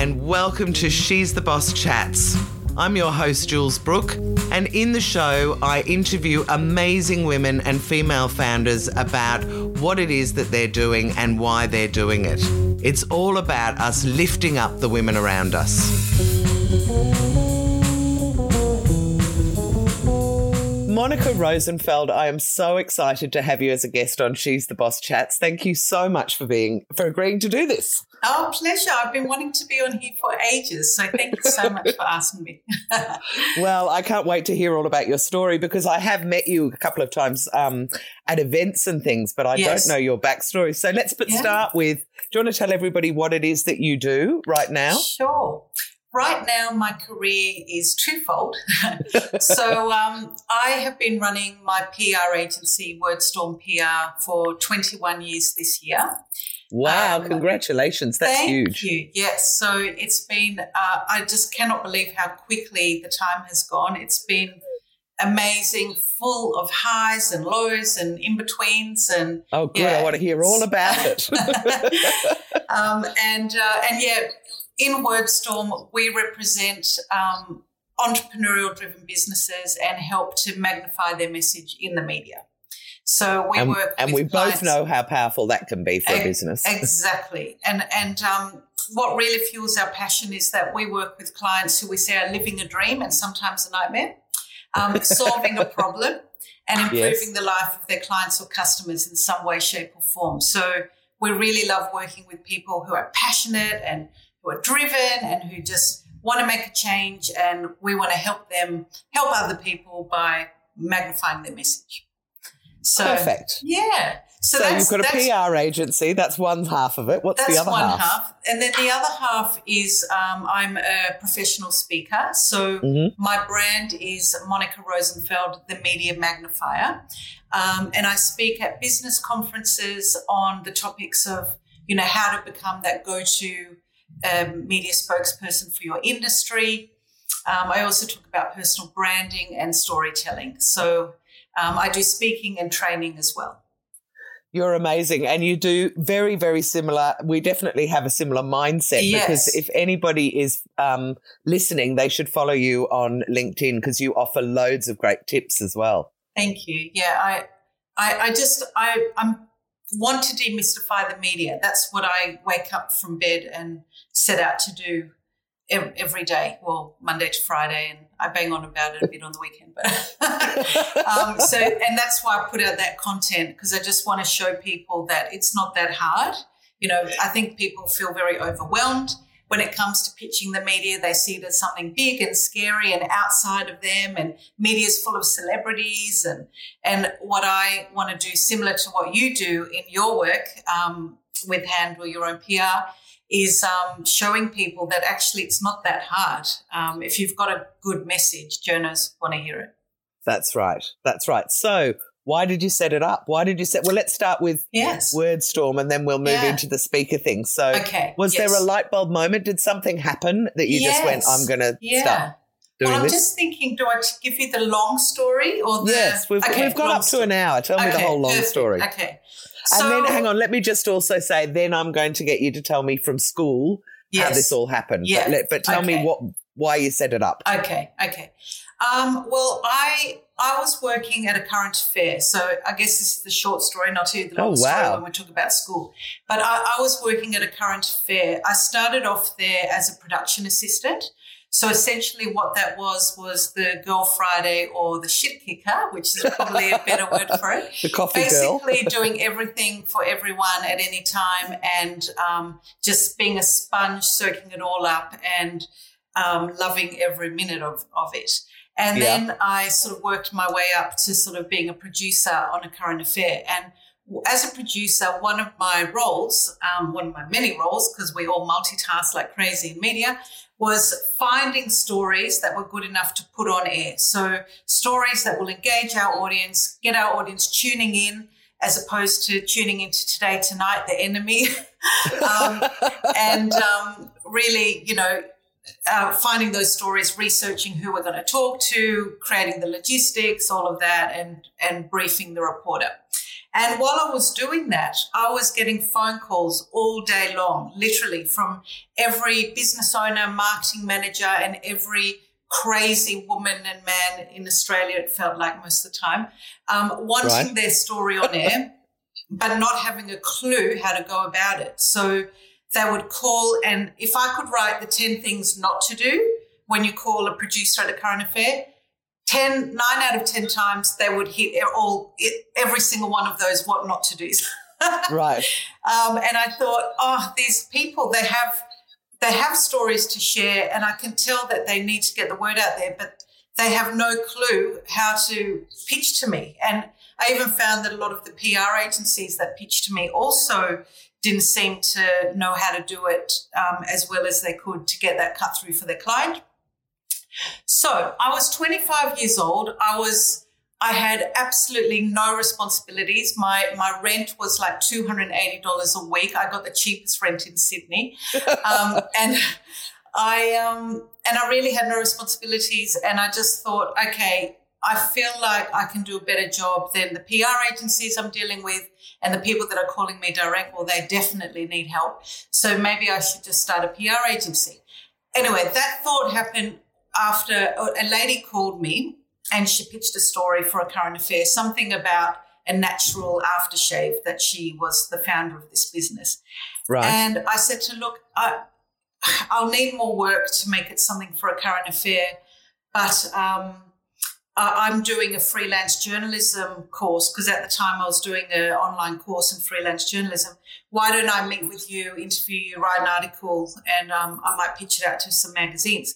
and welcome to She's the Boss Chats. I'm your host, Jules Brook, and in the show, I interview amazing women and female founders about what it is that they're doing and why they're doing it. It's all about us lifting up the women around us. Monica Rosenfeld, I am so excited to have you as a guest on She's the Boss Chats. Thank you so much for being for agreeing to do this. Oh, pleasure. I've been wanting to be on here for ages. So thank you so much for asking me. well, I can't wait to hear all about your story because I have met you a couple of times um, at events and things, but I yes. don't know your backstory. So let's but yeah. start with do you want to tell everybody what it is that you do right now? Sure right now my career is twofold. so um, I have been running my PR agency, Wordstorm PR, for 21 years this year. Wow, um, congratulations. That's huge. thank you. Yes. So it's been, uh, I just cannot believe how quickly the time has gone. It's been amazing, full of highs and lows and in betweens. And oh, good! Yeah, I want to hear all about it. um, and uh, and yeah, in Wordstorm, we represent um, entrepreneurial driven businesses and help to magnify their message in the media. So we and, work, and we clients. both know how powerful that can be for a, a business. Exactly, and and um, what really fuels our passion is that we work with clients who we say are living a dream and sometimes a nightmare, um, solving a problem and improving yes. the life of their clients or customers in some way, shape, or form. So we really love working with people who are passionate and who are driven and who just want to make a change and we want to help them help other people by magnifying their message. So perfect. Yeah. So, so you've got a PR agency. That's one half of it. What's the other one half? half? And then the other half is um, I'm a professional speaker. So mm-hmm. my brand is Monica Rosenfeld, the Media Magnifier, um, and I speak at business conferences on the topics of you know how to become that go-to um, media spokesperson for your industry. Um, I also talk about personal branding and storytelling. So um, I do speaking and training as well. You're amazing. And you do very, very similar. We definitely have a similar mindset yes. because if anybody is um, listening, they should follow you on LinkedIn because you offer loads of great tips as well. Thank you. Yeah, I, I, I just, I, I'm want to demystify the media. That's what I wake up from bed and set out to do every day. Well, Monday to Friday, and I bang on about it a bit on the weekend. But um, so, and that's why I put out that content because I just want to show people that it's not that hard. You know, I think people feel very overwhelmed when it comes to pitching the media, they see it as something big and scary and outside of them, and media is full of celebrities. And and what I want to do, similar to what you do in your work um, with Handle Your Own PR, is um, showing people that actually it's not that hard. Um, if you've got a good message, journalists want to hear it. That's right. That's right. So why did you set it up? Why did you set? Well, let's start with yes. Wordstorm, and then we'll move yeah. into the speaker thing. So, okay. was yes. there a light bulb moment? Did something happen that you yes. just went, "I'm going to yeah. start"? Doing well, I'm this? just thinking, do I give you the long story or the? Yes, we've, okay, we've got up to an hour. Tell okay, me the whole long perfect. story. Okay. So, and then, hang on, let me just also say, then I'm going to get you to tell me from school yes. how this all happened. Yeah. But, but tell okay. me what why you set it up. Okay, okay. Um, well, I I was working at a current affair, so I guess this is the short story, not the long oh, wow. story when we talk about school. But I, I was working at a current affair. I started off there as a production assistant. So essentially, what that was was the Girl Friday or the shit kicker, which is probably a better word for it. the coffee Basically, doing everything for everyone at any time and um, just being a sponge, soaking it all up and um, loving every minute of, of it. And yeah. then I sort of worked my way up to sort of being a producer on a current affair. And as a producer, one of my roles, um, one of my many roles, because we all multitask like crazy in media, was finding stories that were good enough to put on air. So stories that will engage our audience, get our audience tuning in, as opposed to tuning into today, tonight, the enemy, um, and um, really, you know, uh, finding those stories, researching who we're going to talk to, creating the logistics, all of that, and and briefing the reporter. And while I was doing that, I was getting phone calls all day long, literally from every business owner, marketing manager, and every crazy woman and man in Australia, it felt like most of the time, um, wanting right. their story on air, but not having a clue how to go about it. So they would call, and if I could write the 10 things not to do when you call a producer at a current affair, 10, 9 out of 10 times they would hit all, every single one of those what not to do. right. Um, and I thought, oh, these people, they have they have stories to share, and I can tell that they need to get the word out there, but they have no clue how to pitch to me. And I even found that a lot of the PR agencies that pitched to me also didn't seem to know how to do it um, as well as they could to get that cut through for their client. So I was 25 years old. I was I had absolutely no responsibilities. My my rent was like two hundred and eighty dollars a week. I got the cheapest rent in Sydney, um, and I um, and I really had no responsibilities. And I just thought, okay, I feel like I can do a better job than the PR agencies I'm dealing with and the people that are calling me direct. Well, they definitely need help. So maybe I should just start a PR agency. Anyway, that thought happened after a lady called me and she pitched a story for a current affair, something about a natural aftershave that she was the founder of this business. Right. And I said to her, look, I, I'll need more work to make it something for a current affair, but um, I'm doing a freelance journalism course because at the time I was doing an online course in freelance journalism. Why don't I meet with you, interview you, write an article, and um, I might pitch it out to some magazines?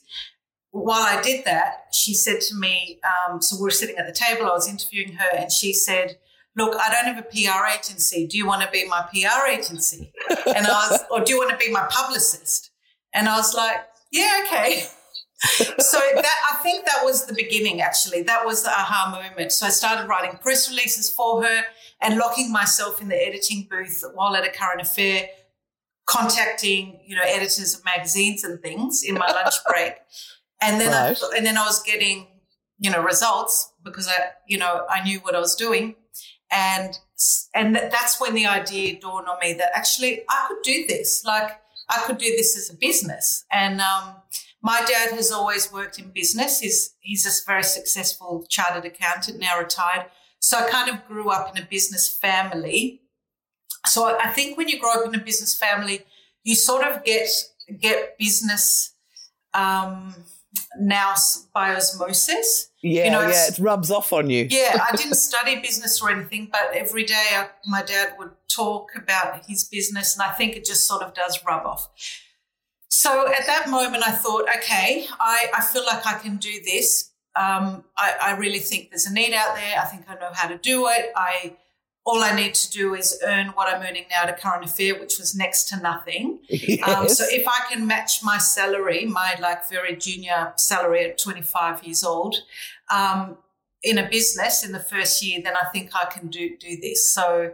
While I did that, she said to me, um, so we we're sitting at the table, I was interviewing her, and she said, Look, I don't have a PR agency. Do you want to be my PR agency? And I was, or do you want to be my publicist? And I was like, Yeah, okay. so that I think that was the beginning actually. That was the aha moment. So I started writing press releases for her and locking myself in the editing booth while at a current affair, contacting, you know, editors of magazines and things in my lunch break. And then right. I, and then I was getting, you know, results because I, you know, I knew what I was doing. And and that's when the idea dawned on me that actually I could do this. Like I could do this as a business. And um, my dad has always worked in business. He's he's a very successful chartered accountant, now retired. So I kind of grew up in a business family. So I think when you grow up in a business family, you sort of get get business um, now by osmosis. Yeah, you know, yeah, it rubs off on you. yeah, I didn't study business or anything, but every day I, my dad would talk about his business, and I think it just sort of does rub off. So at that moment, I thought, okay, I, I feel like I can do this. Um, I, I really think there's a need out there. I think I know how to do it. I all I need to do is earn what I'm earning now at a current affair, which was next to nothing. Yes. Um, so if I can match my salary, my like very junior salary at 25 years old, um, in a business in the first year, then I think I can do do this. So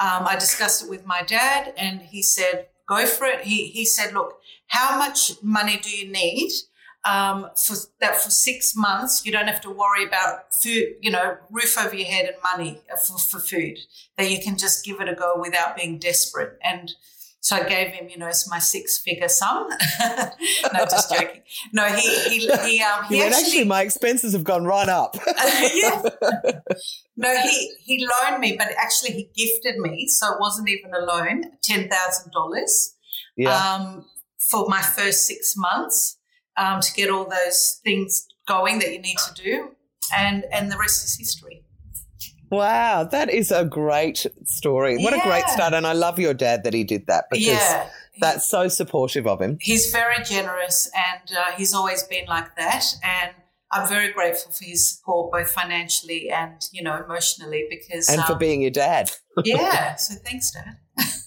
um, I discussed it with my dad, and he said, "Go for it." He he said, "Look, how much money do you need?" Um, for that for six months you don't have to worry about food, you know, roof over your head and money for, for food. That you can just give it a go without being desperate. And so I gave him, you know, it's my six figure sum. no, just joking. No, he he he, um, he actually, actually, my expenses have gone right up. yeah. No, he he loaned me, but actually he gifted me, so it wasn't even a loan, ten thousand dollars. Yeah. Um, for my first six months um, to get all those things going that you need to do, and and the rest is history. Wow, that is a great story. What yeah. a great start. And I love your dad that he did that because yeah. that's so supportive of him. He's very generous and uh, he's always been like that. And I'm very grateful for his support, both financially and, you know, emotionally because. And um, for being your dad. yeah. So thanks, Dad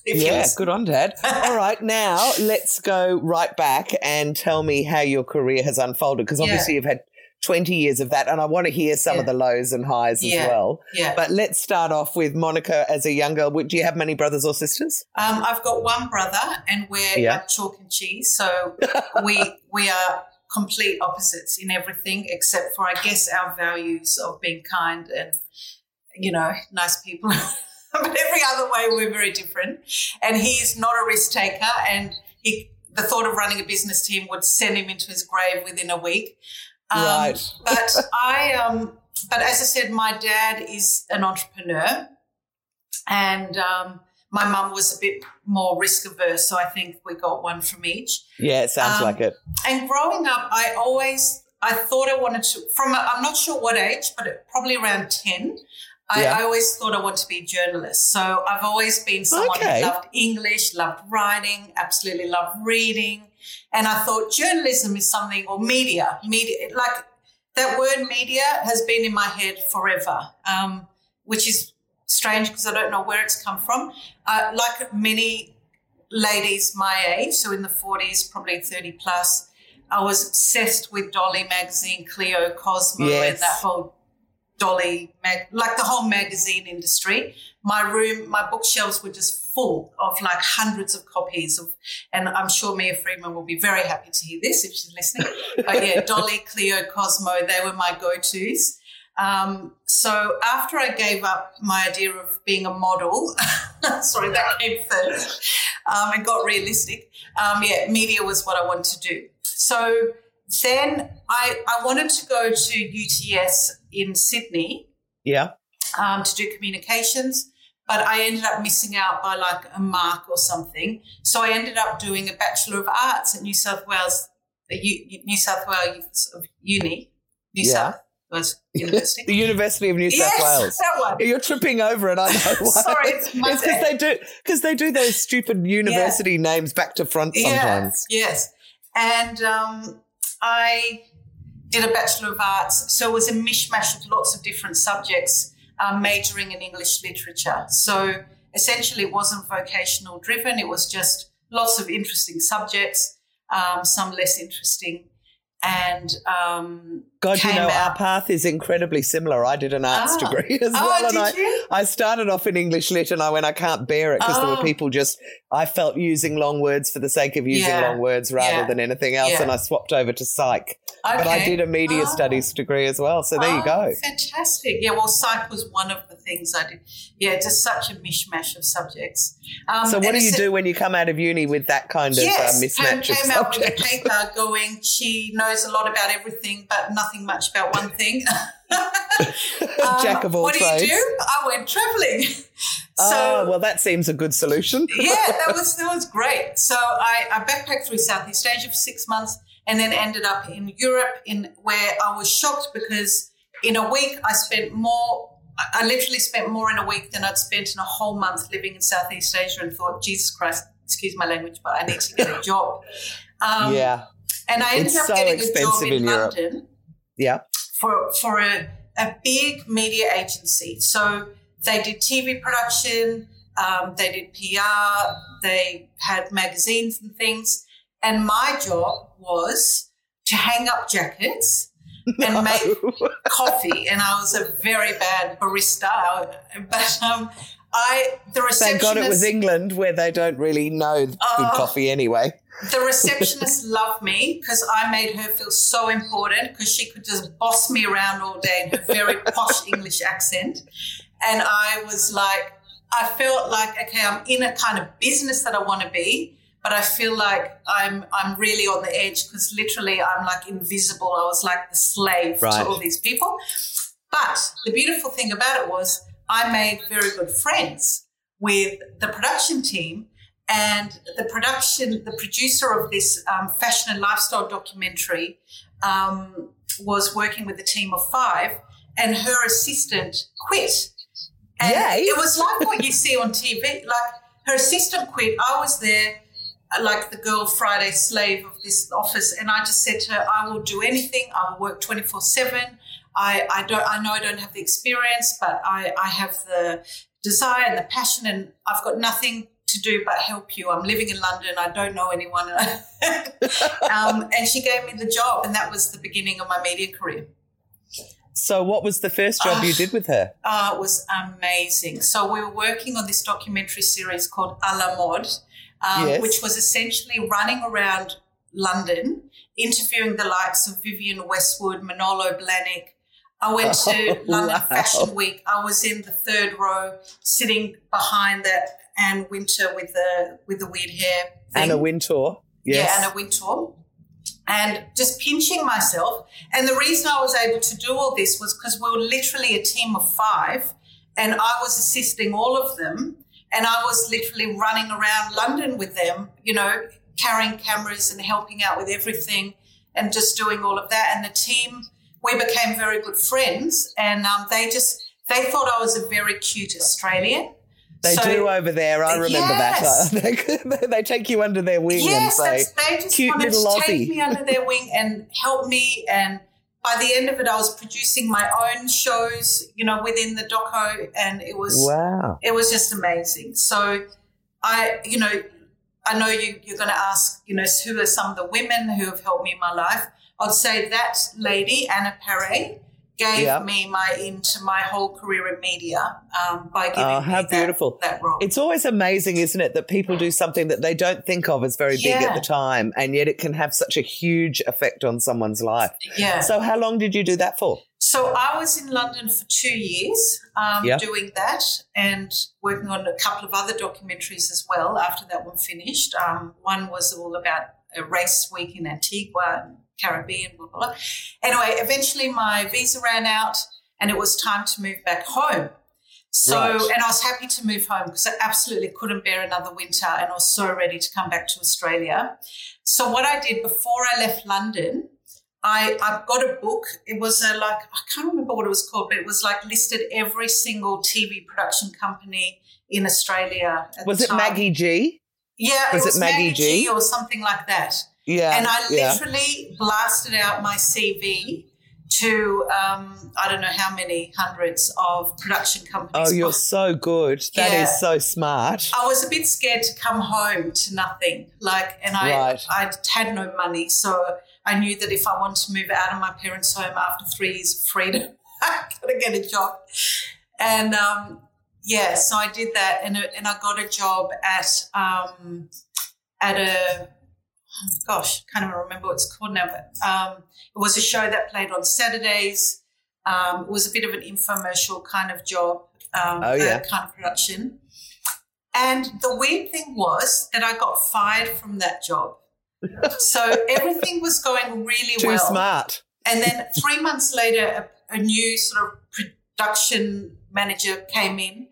yeah, good on, Dad. All right, now let's go right back and tell me how your career has unfolded because obviously yeah. you've had 20 years of that, and I want to hear some yeah. of the lows and highs yeah. as well. Yeah. But let's start off with Monica as a young girl. Do you have many brothers or sisters? Um, I've got one brother, and we're yeah. like chalk and cheese. So we we are complete opposites in everything, except for I guess our values of being kind and you know nice people. but every other way we're very different. And he's not a risk taker, and he the thought of running a business team would send him into his grave within a week. Um, right. but I, um, but as I said, my dad is an entrepreneur, and um, my mum was a bit more risk averse, so I think we got one from each. Yeah, it sounds um, like it. And growing up, I always I thought I wanted to from i am not sure what age, but probably around ten. I, yeah. I, always thought I wanted to be a journalist. So I've always been someone okay. who loved English, loved writing, absolutely loved reading. And I thought journalism is something, or media, media, like that word media has been in my head forever, um, which is strange because I don't know where it's come from. Uh, like many ladies my age, so in the 40s, probably 30 plus, I was obsessed with Dolly magazine, Cleo, Cosmo, yes. and that whole Dolly, mag- like the whole magazine industry. My room, my bookshelves were just full of like hundreds of copies of, and I'm sure Mia Freedman will be very happy to hear this if she's listening. but yeah, Dolly, Cleo, Cosmo, they were my go-tos. Um, so after I gave up my idea of being a model, sorry, that came first, um, and got realistic. Um, yeah, media was what I wanted to do. So then I, I wanted to go to UTS in Sydney. Yeah. Um, to do communications, but I ended up missing out by like a mark or something. So I ended up doing a Bachelor of Arts at New South Wales, New South Wales Uni, New yeah. South Wales University. the University of New yes, South Wales. That one. You're tripping over it. I know why. Sorry, it's because they do because they do those stupid university yeah. names back to front sometimes. Yeah, yes, and um, I did a Bachelor of Arts. So it was a mishmash of lots of different subjects, um, majoring in English literature. So essentially, it wasn't vocational driven, it was just lots of interesting subjects, um, some less interesting and um, God, you know, out. our path is incredibly similar. I did an arts ah. degree as oh, well, and I, you? I started off in English lit, and I went, I can't bear it because oh. there were oh. people just. I felt using long words for the sake of using yeah. long words rather yeah. than anything else, yeah. and I swapped over to psych. Okay. But I did a media oh. studies degree as well, so there you go. Oh, fantastic! Yeah, well, psych was one of the things I did. Yeah, just such a mishmash of subjects. Um, so, what do you do when you come out of uni with that kind of yes, uh, mismatch came, came out with a paper going. She knows a lot about everything, but nothing much about one thing. um, Jack of all what trades. What do you do? I went traveling. so, oh, well, that seems a good solution. yeah, that was that was great. So I, I backpacked through Southeast Asia for six months, and then ended up in Europe, in where I was shocked because in a week I spent more. I literally spent more in a week than I'd spent in a whole month living in Southeast Asia, and thought, Jesus Christ, excuse my language, but I need to get a job. Um, yeah. And I ended it's up so getting a job in, in London. Yeah. For for a, a big media agency. So they did TV production, um, they did PR, they had magazines and things. And my job was to hang up jackets and make coffee. And I was a very bad barista. But um, I, the receptionist. Thank God it was England where they don't really know good uh, coffee anyway. The receptionist loved me because I made her feel so important because she could just boss me around all day in her very posh English accent. And I was like, I felt like, okay, I'm in a kind of business that I want to be, but I feel like I'm I'm really on the edge because literally I'm like invisible. I was like the slave right. to all these people. But the beautiful thing about it was I made very good friends with the production team and the production, the producer of this um, fashion and lifestyle documentary um, was working with a team of five, and her assistant quit. And Yay. it was like what you see on TV. Like her assistant quit. I was there, like the girl Friday slave of this office, and I just said to her, "I will do anything. I will work twenty four seven. I, I don't. I know I don't have the experience, but I, I have the desire and the passion, and I've got nothing to do but help you. I'm living in London. I don't know anyone. um, and she gave me the job, and that was the beginning of my media career. So, what was the first job uh, you did with her? Uh, it was amazing. So, we were working on this documentary series called A la Mode, um, yes. which was essentially running around London, interviewing the likes of Vivienne Westwood, Manolo Blahnik, I went to oh, London wow. Fashion Week. I was in the third row, sitting behind that Anne Wintour with the with the weird hair. Thing. Anna Wintour. Yes. Yeah, Anna Wintour. And just pinching myself. And the reason I was able to do all this was because we were literally a team of five, and I was assisting all of them. And I was literally running around London with them, you know, carrying cameras and helping out with everything and just doing all of that. And the team, we became very good friends. And um, they just, they thought I was a very cute Australian. They so, do over there. I remember yes. that. they, they take you under their wing yes, and say, they just cute wanted little to Aussie. take me under their wing and help me. And by the end of it, I was producing my own shows, you know, within the doco, and it was wow. It was just amazing. So I, you know, I know you, you're going to ask, you know, who are some of the women who have helped me in my life. I'd say that lady, Anna Perret, gave yep. me my into my whole career in media um, by giving oh, how beautiful. That, that, role. It's always amazing, isn't it, that people do something that they don't think of as very big yeah. at the time, and yet it can have such a huge effect on someone's life. Yeah. So, how long did you do that for? So, I was in London for two years um, yep. doing that and working on a couple of other documentaries as well after that one finished. Um, one was all about a race week in Antigua Caribbean, blah, blah, blah. Anyway, eventually my visa ran out and it was time to move back home. So, right. and I was happy to move home because I absolutely couldn't bear another winter and I was so ready to come back to Australia. So, what I did before I left London, I, I got a book. It was a like, I can't remember what it was called, but it was like listed every single TV production company in Australia. was it time. Maggie G? Yeah, was it was, it Maggie, Maggie G? G? or something like that. Yeah. And I literally yeah. blasted out my CV to um, I don't know how many hundreds of production companies. Oh, you're so good. That yeah. is so smart. I was a bit scared to come home to nothing. Like, and I right. I had no money, so I knew that if I wanted to move out of my parents' home after three years of freedom, I gotta get a job. And um, yeah, so I did that, and and I got a job at um, at a gosh, can't even remember what it's called now, but um, it was a show that played on Saturdays. Um, it was a bit of an infomercial kind of job, um, oh, yeah. kind of production. And the weird thing was that I got fired from that job. so everything was going really Too well. smart. And then three months later, a, a new sort of production manager came in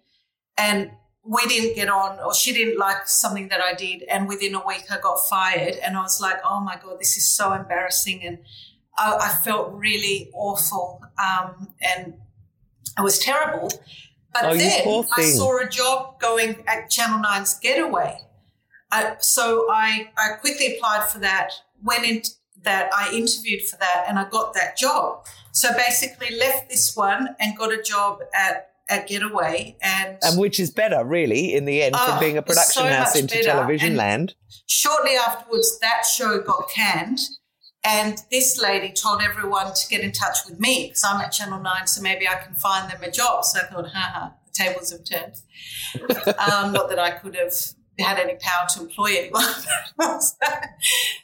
and we didn't get on or she didn't like something that I did and within a week I got fired and I was like oh my god this is so embarrassing and I, I felt really awful um, and it was terrible. But oh, then I saw a job going at Channel 9's Getaway. I, so I, I quickly applied for that went in that I interviewed for that and I got that job. So basically left this one and got a job at at Getaway, and and which is better, really, in the end, oh, from being a production so house into better. television and land. Shortly afterwards, that show got canned, and this lady told everyone to get in touch with me because I'm at Channel Nine, so maybe I can find them a job. So I thought, haha, the tables have turned. um, not that I could have had any power to employ anyone.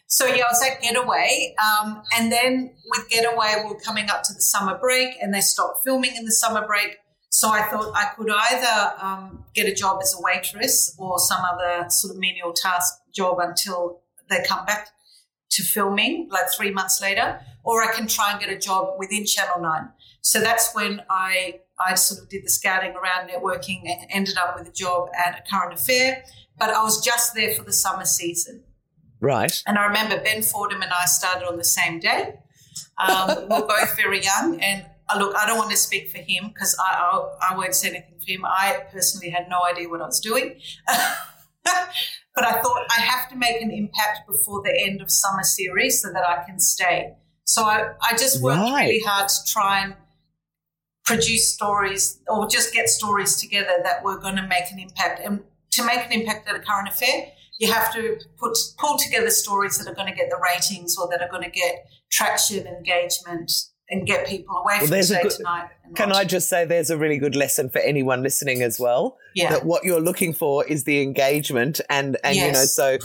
so yeah, I was at Getaway, um, and then with Getaway, we are coming up to the summer break, and they stopped filming in the summer break. So I thought I could either um, get a job as a waitress or some other sort of menial task job until they come back to filming, like three months later, or I can try and get a job within Channel 9. So that's when I, I sort of did the scouting around networking and ended up with a job at a current affair. But I was just there for the summer season. Right. And I remember Ben Fordham and I started on the same day. Um, we we're both very young, and look, I don't want to speak for him because I, I, I won't say anything for him. I personally had no idea what I was doing. but I thought I have to make an impact before the end of summer series so that I can stay. So I, I just worked right. really hard to try and produce stories or just get stories together that were going to make an impact. And to make an impact at a current affair, you have to put pull together stories that are going to get the ratings or that are going to get traction, engagement, and get people away well, from the good, tonight. Can I just say there's a really good lesson for anyone listening as well? Yeah. That what you're looking for is the engagement and and yes. you know so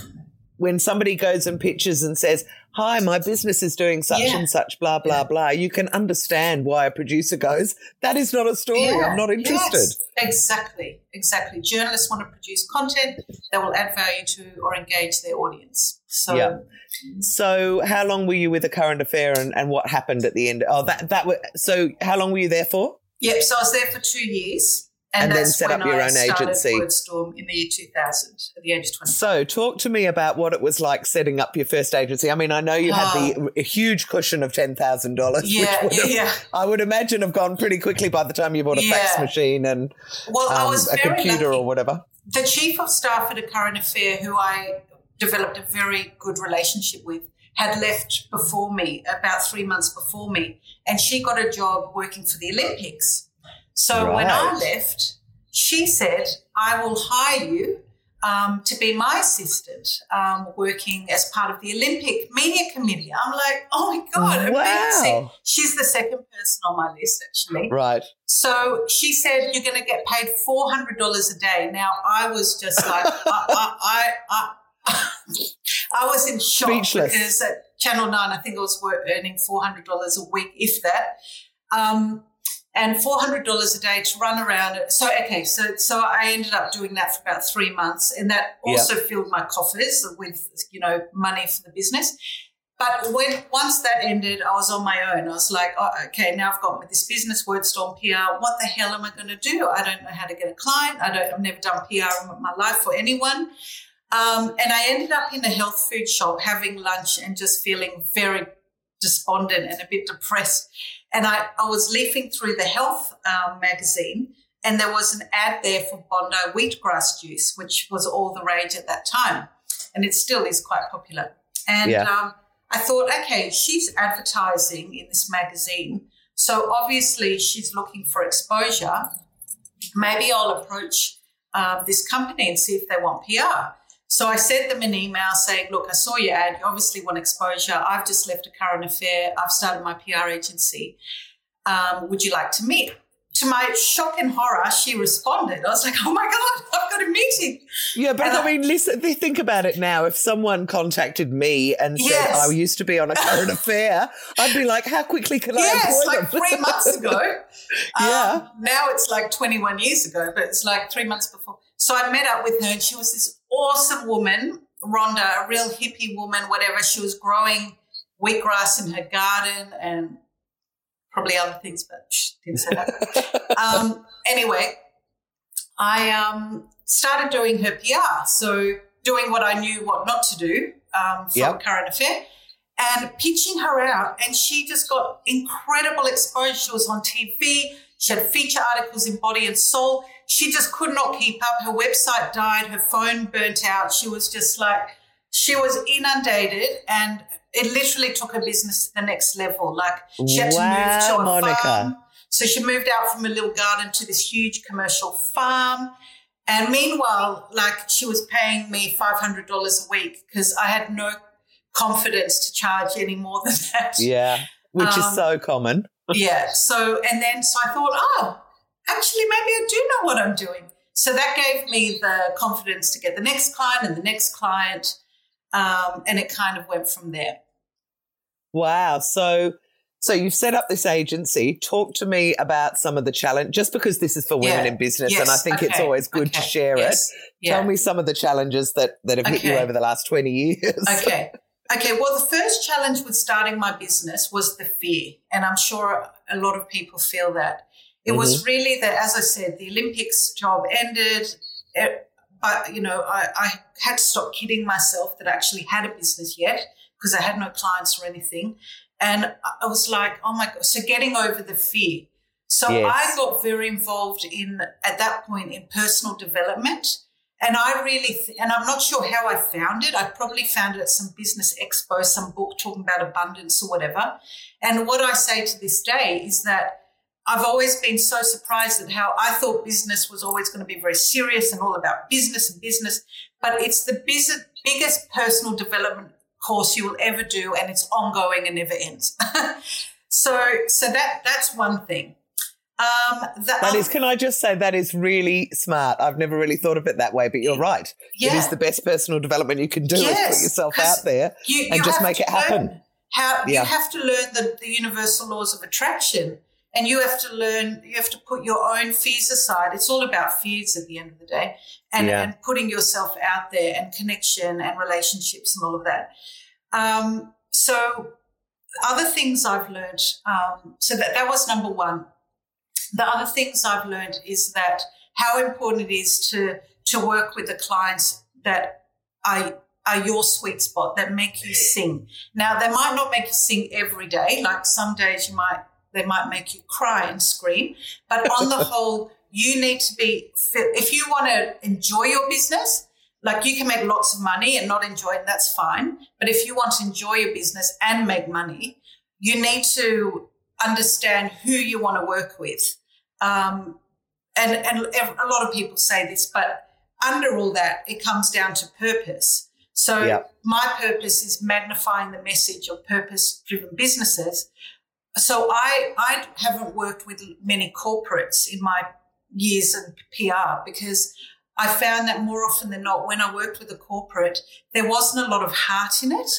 when somebody goes and pitches and says, "Hi, my business is doing such Yeah. and such," blah blah Yeah. blah, you can understand why a producer goes, "That is not a story. Yeah, I'm not interested." yes, exactly, exactly. Journalists want to produce content that will add value to or engage their audience. So Yeah. So, how long were you with the current affair, and, and what happened at the end? Oh, that that so. How long were you there for? Yep. So I was there for two years, and, And then set up your I own agency. Wordstorm in the year 2000 at the age of 20. So, talk to me about what it was like setting up your first agency. I mean, I know you had the a huge cushion of ten thousand dollars. Ah. Yeah, which have, yeah. I would imagine have gone pretty quickly by the time you bought a fax machine and Well, I um, was a very computer lucky. or whatever. the chief of staff at a current affair who I developed a very good relationship with had left before me, about three months before me, and she got a job working for the Olympics. So when I left, she said, I will hire you um, to be my assistant, um, working as part of the Olympic Media Committee. I'm like, oh my God, Wow. amazing. She's the second person on my list, actually. Right. So she said, You're going to get paid $400 a day. Now, I was just like, I, I, I, I, I was in shock Speechless. because at Channel 9, I think I was earning $400 a week, if that. Um, and $400 a day to run around. So, okay, so, so I ended up doing that for about three months. And that Yeah. also filled my coffers with, you know, money for the business. But when once that ended, I was on my own. I was like, oh, okay, now I've got this business, Wordstorm PR. What the hell am I going to do? I don't know how to get a client. I don't. I've never done PR in my life for anyone. Um, and I ended up in a health food shop having lunch and just feeling very despondent and a bit depressed. And I, I was leafing through the health um, magazine, and there was an ad there for Bondo wheatgrass juice, which was all the rage at that time, and it still is quite popular. And Yeah. um, I thought, okay, she's advertising in this magazine, so obviously she's looking for exposure. Maybe I'll approach um, this company and see if they want PR. So I sent them an email saying, look, I saw your ad. You obviously want exposure. I've just left a current affair. I've started my PR agency. Um, would you like to meet? To my shock and horror, she responded. I was like, oh my God, I've got a meeting. Yeah, but And I I- mean, listen, think about it now. If someone contacted me and said, Yes. I used to be on a current affair, I'd be like, how quickly can I Yes, employ like them? three months ago. Yeah. Um, now it's like 21 years ago, but it's like three months before. So I met up with her and she was this awesome woman, Rhonda, a real hippie woman, whatever. She was growing wheatgrass in her garden and probably other things, but she didn't say that. um, anyway, I um, started doing her PR. So doing what I knew what not to do um, for Yep. current affair and pitching her out. And she just got incredible exposure. She was on TV. She had feature articles in Body and Soul. She just could not keep up. Her website died. Her phone burnt out. She was just like, she was inundated and it literally took her business to the next level. Like she had to move to a Monica. farm. So she moved out from a little garden to this huge commercial farm. And meanwhile, like she was paying me $500 a week because I had no confidence to charge any more than that. yeah, which is Um, so common. Yeah. So, and then, so I thought, oh, actually, maybe I do know what I'm doing. So that gave me the confidence to get the next client and the next client. Um, and it kind of went from there. Wow. So, so you've set up this agency. Talk to me about some of the challenge, just because this is for women Yeah. in business, Yes. and I think it's always good to share Yes. it. Yeah. Tell me some of the challenges that that have hit you over the last twenty years. Okay. Okay. Well, the first challenge with starting my business was the fear. And I'm sure a lot of people feel that. It was mm-hmm. really that, as I said, the Olympics job ended. It, but, you know, I, I had to stop kidding myself that I actually had a business yet because I had no clients or anything. And I- I was like, oh my God. So getting over the fear. So Yes. I got very involved in, at that point, in personal development. And I really, th- and I'm not sure how I found it. I probably found it at some business expo, some book talking about abundance or whatever. And what I say to this day is that I've always been so surprised at how I thought business was always going to be very serious and all about business and business, but it's the biz- biggest personal development course you will ever do, and it's ongoing and never ends. so, so that that's one thing. Um, that is, can I just say, that is really smart. I've never really thought of it that way, but you're right. Yeah. It is the best personal development you can do yes, is put yourself out there you, you and just make it happen. How yeah. you have to learn the, the universal laws of attraction, and you have to learn. You have to put your own fears aside. It's all about fears at the end of the day, and, yeah. and putting yourself out there, and connection, and relationships, and all of that. Um, so, other things I've learned. Um, so that that was number one the other things I've learned is that how important it is to to work with the clients that are are your sweet spot that make you sing. Now they might not make you sing every day. Like some days you might they might make you cry and scream, but on the whole, you need to be if you want to enjoy your business. Like you can make lots of money and not enjoy it, that's fine. But if you want to enjoy your business and make money, you need to understand who you want to work with. Um, and, and a lot of people say this, but under all that, it comes down to purpose. So yeah. my purpose is magnifying the message of purpose-driven businesses. So I I haven't worked with many corporates in my years in PR because I found that more often than not, when I worked with a corporate, there wasn't a lot of heart in it.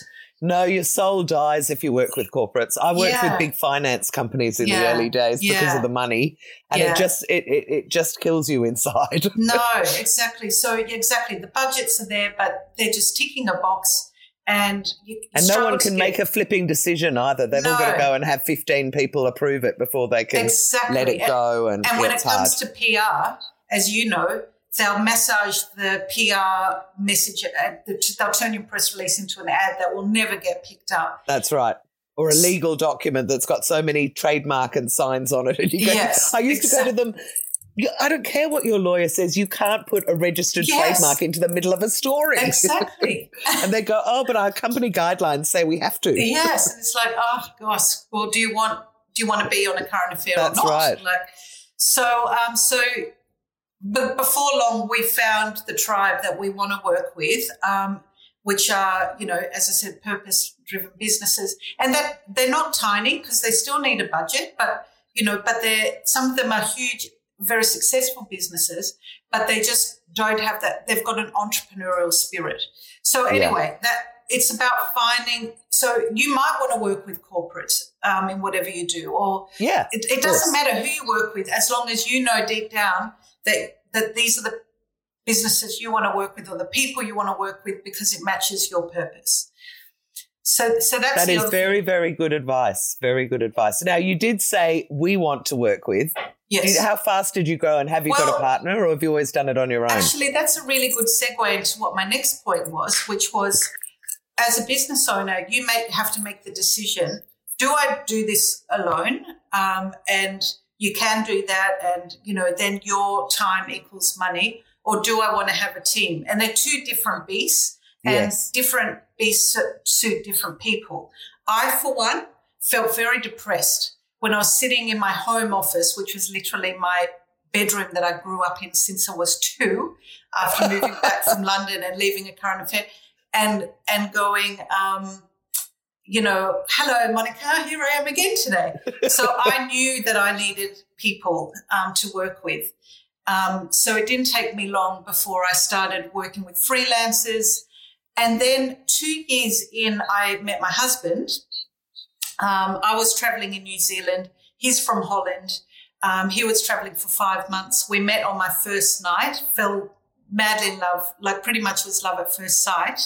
No, your soul dies if you work with corporates. I worked yeah. with big finance companies in yeah. the early days yeah. because of the money, and it just it, it, it just kills you inside. no, exactly. So exactly, the budgets are there, but they're just ticking a box. And and no one can make a flipping decision either. They've no. all got to go and have fifteen people approve it before they can exactly. let it go. And, and when it comes hard. to PR, as you know, they'll massage the PR message, uh, they'll turn your press release into an ad that will never get picked up. That's right. Or a legal document that's got so many trademark and signs on it. And you go, yes, I used exactly. to go to them. I don't care what your lawyer says. You can't put a registered yes. trademark into the middle of a story. Exactly. and they go, oh, but our company guidelines say we have to. Yes, and it's like, oh gosh, well, do you want do you want to be on a current affair That's or not? Right. Like, so, um, so but before long, we found the tribe that we want to work with, um, which are, you know, as I said, purpose driven businesses. And that they're not tiny because they still need a budget, but, you know, but they're, some of them are huge, very successful businesses, but they just don't have that. They've got an entrepreneurial spirit. So anyway, yeah. that it's about finding. So you might want to work with corporates um, in whatever you do, or yeah, it, it doesn't matter who you work with as long as you know deep down that that these are the businesses you want to work with or the people you want to work with because it matches your purpose. So, so that's that is very, thing. very good advice. Very good advice. Now, you did say we want to work with. Yes. How fast did you grow, and have you well, got a partner, or have you always done it on your own? Actually, that's a really good segue into what my next point was, which was, as a business owner, you may have to make the decision: Do I do this alone? Um, and you can do that and you know then your time equals money or do i want to have a team and they're two different beasts and yes. different beasts suit different people i for one felt very depressed when i was sitting in my home office which was literally my bedroom that i grew up in since i was two after moving back from london and leaving a current affair and and going um, you know, hello, Monica, here I am again today. so I knew that I needed people um, to work with. Um, so it didn't take me long before I started working with freelancers. And then two years in, I met my husband. Um, I was traveling in New Zealand. He's from Holland. Um, he was traveling for five months. We met on my first night, fell madly in love, like pretty much was love at first sight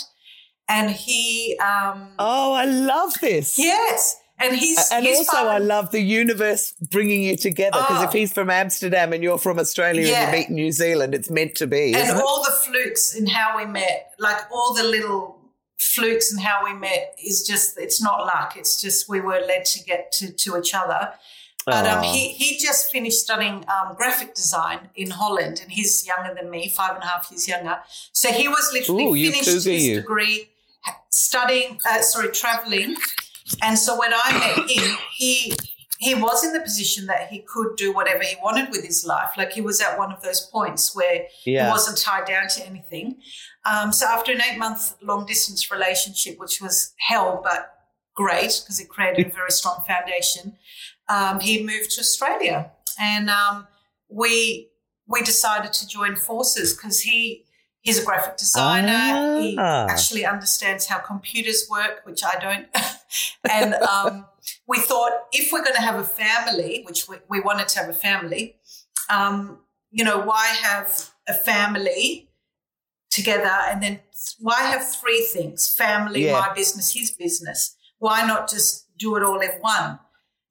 and he. Um, oh, I love this. Yes. And he's and he's also I love the universe bringing you together because oh, if he's from Amsterdam and you're from Australia yeah. and you meet in New Zealand, it's meant to be. And all the flukes in how we met, like all the little flukes and how we met, is just it's not luck. It's just we were led to get to to each other. But um, he he just finished studying um, graphic design in Holland, and he's younger than me, five and a half years younger. So he was literally Ooh, finished his you. degree studying, uh, sorry, traveling. And so when I met him, he he was in the position that he could do whatever he wanted with his life. Like he was at one of those points where yeah. he wasn't tied down to anything. Um, so after an eight month long distance relationship, which was hell but great because it created a very strong foundation, um, he moved to Australia. and um, we we decided to join forces because he he's a graphic designer. Ah. He actually understands how computers work, which I don't. and um, we thought if we're going to have a family, which we, we wanted to have a family, um, you know, why have a family together and then why have three things family, Yeah. my business, his business? Why not just do it all in one?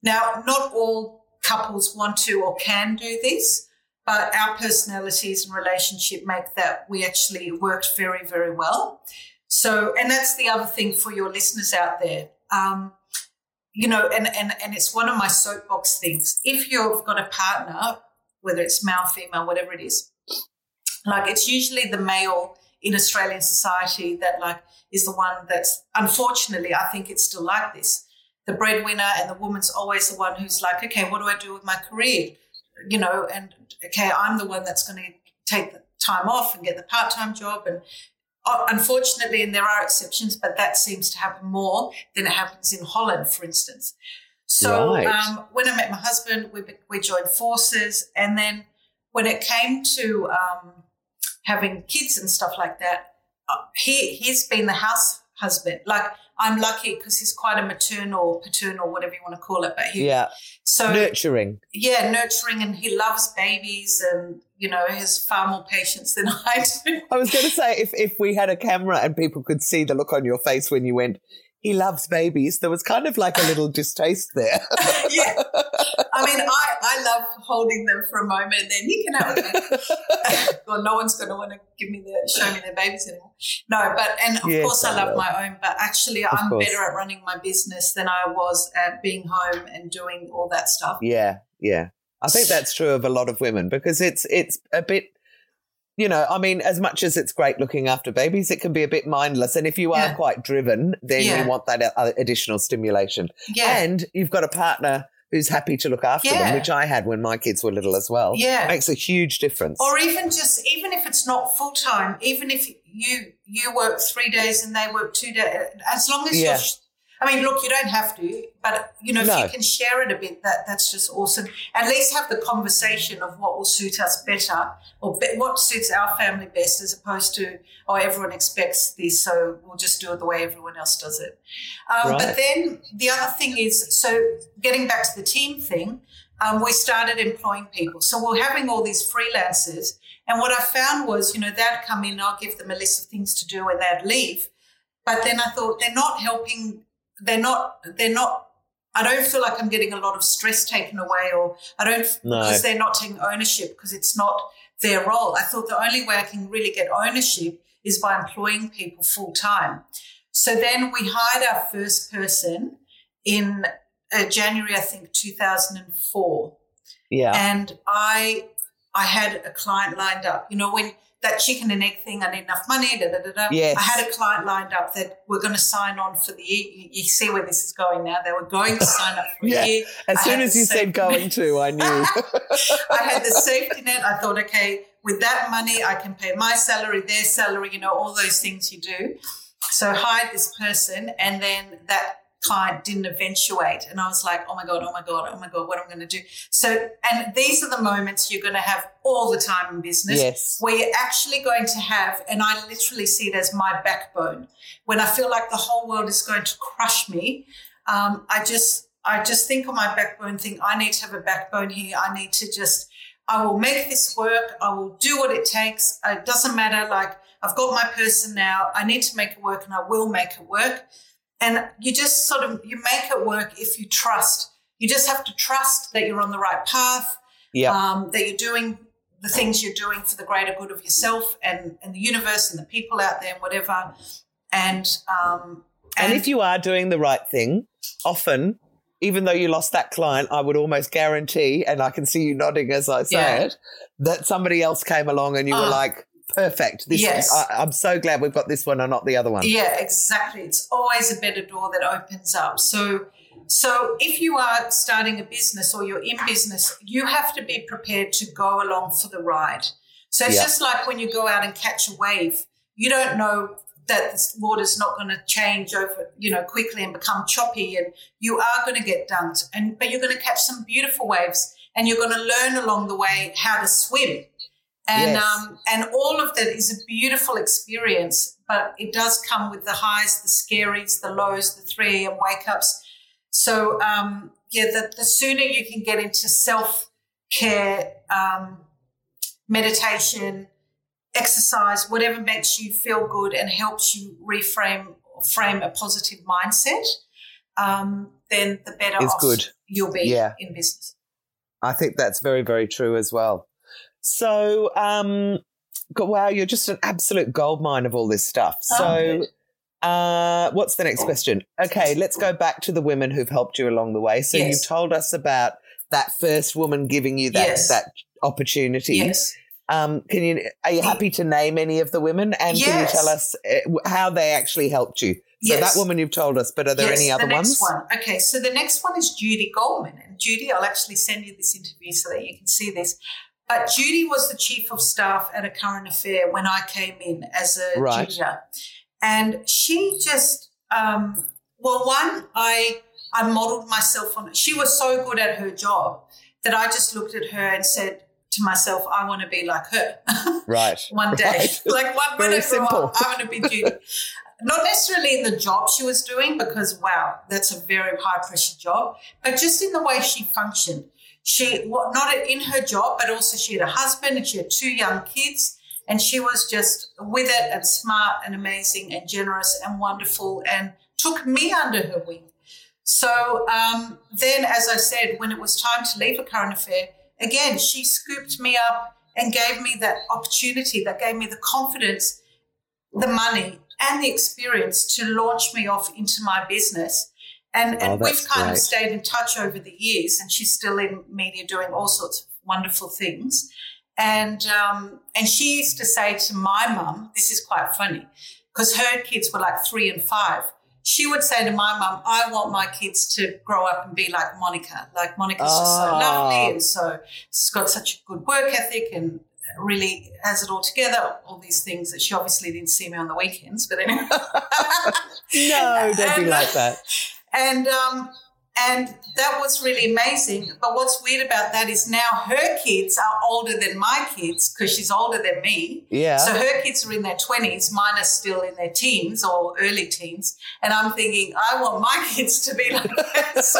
Now, not all couples want to or can do this, but our personalities and relationship make that we actually worked very, very well. So, and that's the other thing for your listeners out there. Um, you know, and, and, and it's one of my soapbox things. If you've got a partner, whether it's male, female, whatever it is, like it's usually the male in Australian society that like is the one that's unfortunately I think it's still like this. The breadwinner and the woman's always the one who's like, okay, what do I do with my career? You know, and okay, I'm the one that's going to take the time off and get the part-time job and uh, unfortunately and there are exceptions but that seems to happen more than it happens in holland for instance so Right. um, when i met my husband we, we joined forces and then when it came to um, having kids and stuff like that uh, he he's been the house husband like i'm lucky because he's quite a maternal paternal whatever you want to call it but he Yeah. so Nurturing. yeah nurturing and he loves babies and you know has far more patience than i do I was going to say, if, if we had a camera and people could see the look on your face when you went, he loves babies, there was kind of like a little distaste there. yeah. I mean, I, I love holding them for a moment then you can have it. well, no one's going to want to give me the, show me their babies anymore. No, but, and of Yes, course I I love my own, but actually I'm course. better at running my business than I was at being home and doing all that stuff. Yeah, yeah. I think that's true of a lot of women because it's it's a bit you know, I mean, as much as it's great looking after babies, it can be a bit mindless. And if you are Yeah. quite driven, then Yeah. you want that uh, additional stimulation. Yeah. And you've got a partner who's happy to look after Yeah. them, which I had when my kids were little as well. Yeah. Makes a huge difference. or even just, even if it's not full time, even if you, you work three days and they work two days, as long as Yeah. you're, I mean, look, you don't have to, but you know, if you can share it a bit, that that's just awesome. At least have the conversation of what will suit us better, or be, what suits our family best, as opposed to oh, everyone expects this, so we'll just do it the way everyone else does it. Um, Right. But then the other thing is, so getting back to the team thing, um, we started employing people. So we're having all these freelancers, and what I found was, you know, they'd come in, I'll give them a list of things to do, and they'd leave. But then I thought they're not helping. They're not. They're not. I don't feel like I'm getting a lot of stress taken away, or I don't No. because they're not taking ownership because it's not their role. I thought the only way I can really get ownership is by employing people full time. So then we hired our first person in uh, January, I think, 2004 yeah. and I I had a client lined up. You know, when that chicken and egg thing, I need enough money. Da, da, da, da. Yes. I had a client lined up that we're going to sign on for the year. You, you see where this is going now. They were going to sign up for Yeah. a year. as I soon as you said going to, I knew. I had the safety net. I thought, okay, with that money, I can pay my salary, their salary, you know, all those things you do. So I hired this person, and then that client didn't eventuate. And I was like, oh my God, oh my God, oh my God, what am I going to do? So, and these are the moments you're going to have all the time in business yes. where you're actually going to have, and I literally see it as my backbone. When I feel like the whole world is going to crush me, um, I just, I just think of my backbone. Think I need to have a backbone here. I need to just, I will make this work. I will do what it takes. It doesn't matter. Like I've got my person now. I need to make it work, and I will make it work. And you just sort of you make it work if you trust. You just have to trust that you're on the right path Yeah. um, that you're doing the things you're doing for the greater good of yourself and, and the universe and the people out there and whatever. And, um, And if you are doing the right thing, often, even though you lost that client, I would almost guarantee, and I can see you nodding as I say Yeah. it, that somebody else came along and you were Oh. like, perfect. This Yes. I, I'm so glad we've got this one and not the other one. Yeah, exactly. It's always a better door that opens up. So, so if you are starting a business or you're in business, you have to be prepared to go along for the ride. So it's Yeah. just like when you go out and catch a wave, you don't know that the water's not going to change over, you know, quickly and become choppy, and you are going to get dunked, and but you're going to catch some beautiful waves. and you're going to learn along the way how to swim. And Yes. um, and all of that is a beautiful experience, but it does come with the highs, the scaries, the lows, the 3 a.m. wake ups. So um, yeah, the, the sooner you can get into self care, um, meditation, exercise, whatever makes you feel good and helps you reframe frame a positive mindset, um, then the better It's off good. you'll be Yeah. in business. I think that's very, very true as well. So, um, wow, you're just an absolute goldmine of all this stuff. Oh, So, uh, what's the next question? Okay, let's go back to the women who've helped you along the way. So, Yes. you've told us about that first woman giving you that Yes. that opportunity. Yes. Um, can you are you happy to name any of the women and can you tell us uh, how they actually helped you? So Yes. that woman you've told us, but are there yes, any other the next ones? One. Okay, so the next one is Judy Goldman. And Judy, I'll actually send you this interview so that you can see this. But Judy was the chief of staff at a current affair when I came in as a Right. junior. And she just, um, well, one, I I modeled myself on. She was so good at her job that I just looked at her and said to myself, I want to be like her. Right. one day. Right. Like one when Very I grow simple. up, I want to be Judy. Not necessarily in the job she was doing, because wow, that's a very high pressure job, but just in the way she functioned. She not in her job, but also she had a husband and she had two young kids, and she was just with it and smart and amazing and generous and wonderful, and took me under her wing. So um, then, as I said, when it was time to leave a current affair, again, she scooped me up and gave me that opportunity, that gave me the confidence, the money, and the experience to launch me off into my business. And, Oh, and we've kind great. of stayed in touch over the years, and she's still in media doing all sorts of wonderful things. And um, and she used to say to my mum, this is quite funny, because her kids were like three and five. She would say to my mum, I want my kids to grow up and be like Monica. Like Monica's just so Oh. lovely and so she's got such a good work ethic and really has it all together, all these things that she obviously didn't see me on the weekends, but anyway. No, don't be like that. And um, and that was really amazing. But what's weird about that is now her kids are older than my kids because she's older than me. Yeah. So her kids are in their twenties, mine are still in their teens or early teens, and I'm thinking I want my kids to be like that. So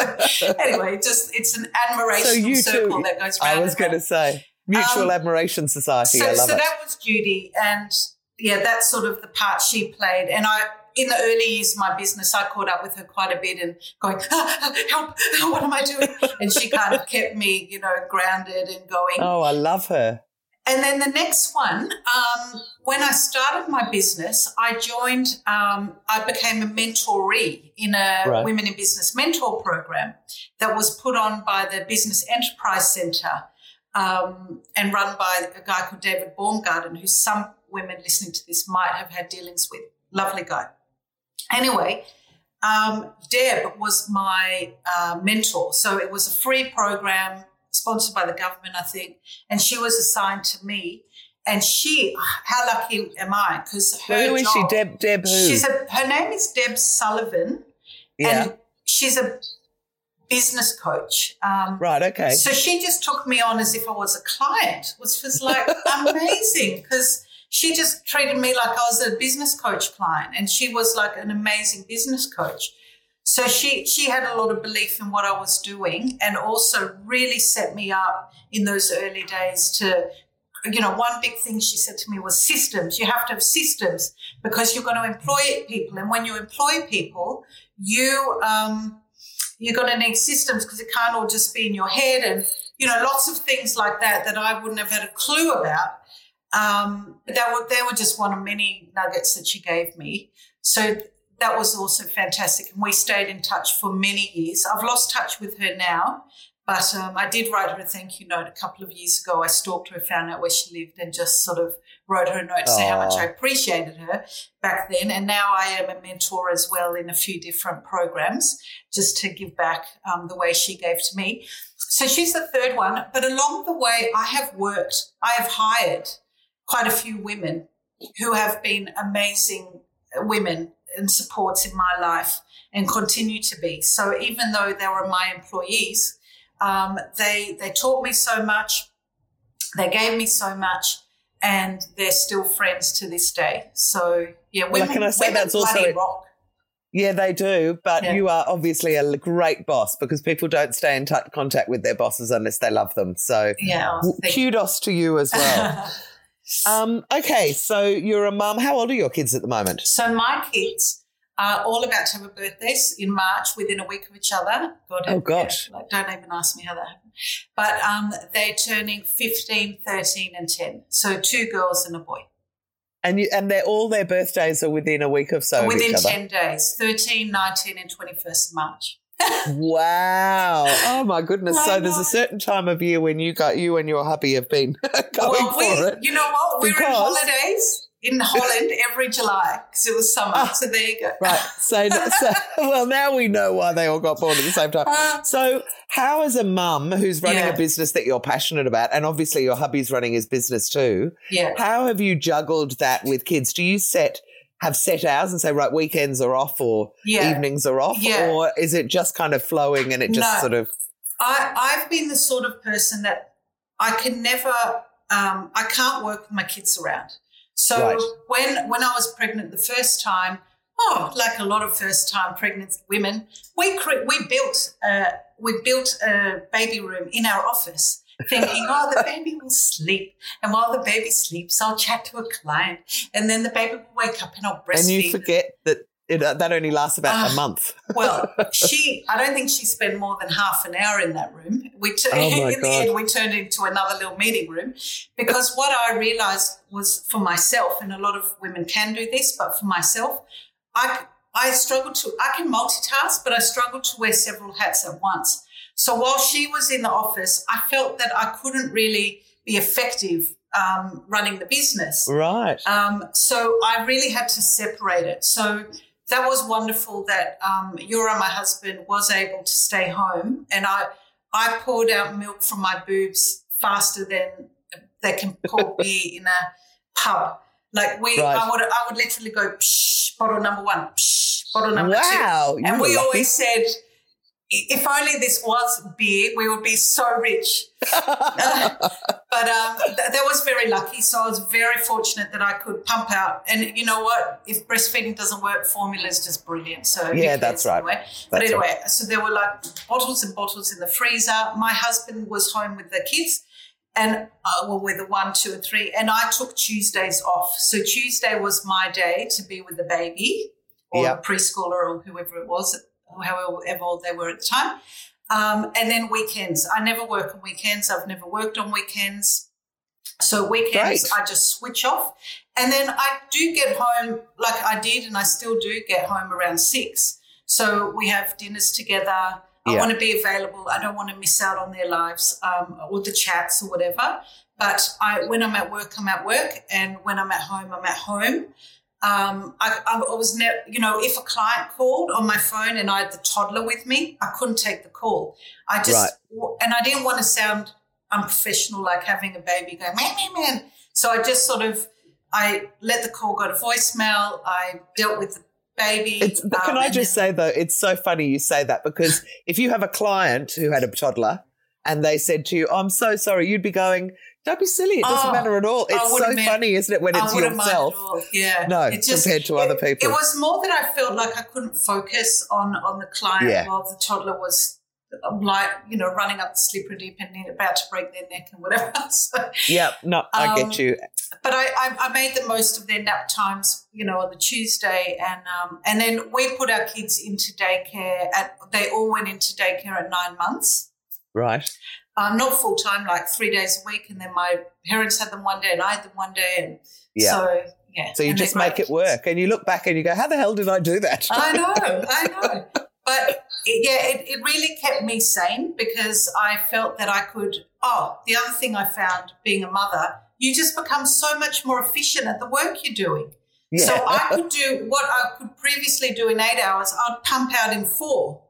anyway, just it's an admiration So circle too- that goes round. I was going to say mutual Um, admiration society. So, I love so that was Judy, and yeah, that's sort of the part she played. And I, in the early years of my business, I caught up with her quite a bit and going, ah, ah, help, what am I doing? And she kind of kept me, you know, grounded and going. oh, I love her. And then the next one, um, when I started my business, I joined, um, I became a mentoree in a Right. Women in Business mentor program that was put on by the Business Enterprise Centre um, and run by a guy called David Baumgarten, who some women listening to this might have had dealings with. Lovely guy. Anyway, um, Deb was my uh, mentor. So it was a free program sponsored by the government, I think, and she was assigned to me. And she, how lucky am I? Because her Who is she? Deb. Deb. Who? She's a, her name is Deb Sullivan, yeah. and she's a business coach. Um, right. Okay. so she just took me on as if I was a client, which was like amazing because she just treated me like I was a business coach client, and she was like an amazing business coach. So she she had a lot of belief in what I was doing, and also really set me up in those early days to. You know, one big thing she said to me was systems. You have to have systems because you're going to employ people, and when you employ people, you um, you're going to need systems because it can't all just be in your head and you know lots of things like that that I wouldn't have had a clue about. Um, but that were they were just one of many nuggets that she gave me. So that was also fantastic, and we stayed in touch for many years. I've lost touch with her now, but um, I did write her a thank you note a couple of years ago. I stalked her, found out where she lived, and just sort of wrote her a note to say how much I appreciated her back then. And now I am a mentor as well in a few different programs, just to give back um, the way she gave to me. So she's the third one. But along the way, I have worked, I have hired quite a few women who have been amazing women and supports in my life and continue to be. So even though they were my employees, Um, they they taught me so much. They gave me so much, and they're still friends to this day. So yeah, women, Well, can I say that's also- rock. Yeah, they do. But Yeah. you are obviously a great boss because people don't stay in t- contact with their bosses unless they love them. So Yeah, oh, kudos to you as well. um, okay, so you're a mum. How old are your kids at the moment? So my kids are all about to have a birthdays in March within a week of each other. God, Oh, gosh. like, don't even ask me how that happened. But um, they're turning 15, 13 and 10. So two girls and a boy. And you, and they're all their birthdays are within a week of so within. 10 days, 13, 19 and 21st of March. Wow! Oh my goodness! So there's a certain time of year when you got you and your hubby have been going well, for we, it. you know what? We were in holidays in Holland every July because it was summer. Ah. so there you go. Right. So, so well, now we know why they all got born at the same time. Uh, So, how as a mum who's running Yeah. a business that you're passionate about, and obviously your hubby's running his business too, yeah. how have you juggled that with kids? Do you set have set hours and say right weekends are off or Yeah. evenings are off, Yeah. or is it just kind of flowing and it just No. sort of I, I've been the sort of person that I can never, um, I can't work with my kids around. So Right. when when I was pregnant the first time, oh, like a lot of first time pregnant women, we cre- we built uh, we built a baby room in our office. Thinking, oh, the baby will sleep, and while the baby sleeps, I'll chat to a client, and then the baby will wake up and I'll breastfeed. and you forget that it, uh, that only lasts about Ah. a month. Well, she, I don't think she spent more than half an hour in that room. We t- Oh, my in the end, we turned into another little meeting room because what I realized was for myself, and a lot of women can do this, but for myself, I, I struggle to, I can multitask, but I struggle to wear several hats at once. So while she was in the office, I felt that I couldn't really be effective um, running the business. Right. Um, so I really had to separate it. So that was wonderful that um, Yura, my husband, was able to stay home, and I I poured out milk from my boobs faster than they can pour beer in a pub. Like we, Right. I would I would literally go psh, bottle number one, psh, bottle number two, wow. you and we lucky. always said. If only this was beer, we would be so rich. but um, th- that was very lucky. So I was very fortunate that I could pump out. And you know what? If breastfeeding doesn't work, formula is just brilliant. So Yeah, that's right. Anyway. but That's anyway, so there were like bottles and bottles in the freezer. My husband was home with the kids. And uh, well, with the one, two, and three, and I took Tuesdays off. So Tuesday was my day to be with the baby, or Yep. the preschooler, or whoever it was, however old they were at the time. Um, and then weekends. I never work on weekends. I've never worked on weekends. So weekends, Great. I just switch off. And then I do get home, like I did, and I still do get home around six. So we have dinners together. I Yeah. want to be available. I don't want to miss out on their lives um, or the chats or whatever. But I, when I'm at work, I'm at work, and when I'm at home, I'm at home. Um, I, I was never, you know, if a client called on my phone and I had the toddler with me, I couldn't take the call. I just, and I didn't want to sound unprofessional, like having a baby going, man, man, man. So I just sort of, I let the call go to voicemail. I dealt with the baby. It's, but can um, I just then- say though, it's so funny you say that because if you have a client who had a toddler and they said to you, "I'm so sorry," you'd be going, "Don't be silly. It doesn't Oh, matter at all." It's so wouldn't funny, isn't it, when it's yourself? Yeah. No, It just- compared to other people. It was more that I felt like I couldn't focus on on the client Yeah. while the toddler was um, like you know running up the slippery dip and about to break their neck and whatever. so, yeah, no, I Um, get you. but I, I, I made the most of their nap times, you know, on the Tuesday, and um, and then we put our kids into daycare. At they all went into daycare at nine months, Right. Um, not full time, like three days a week. And then my parents had them one day, and I had them one day, and Yeah. so yeah. So you and just make it work, and you look back and you go, "How the hell did I do that?" I know, I know. But it, yeah, it, it really kept me sane because I felt that I could. Oh, the other thing I found being a mother, you just become so much more efficient at the work you're doing. yeah. So I could do what I could previously do in eight hours, I'd pump out in four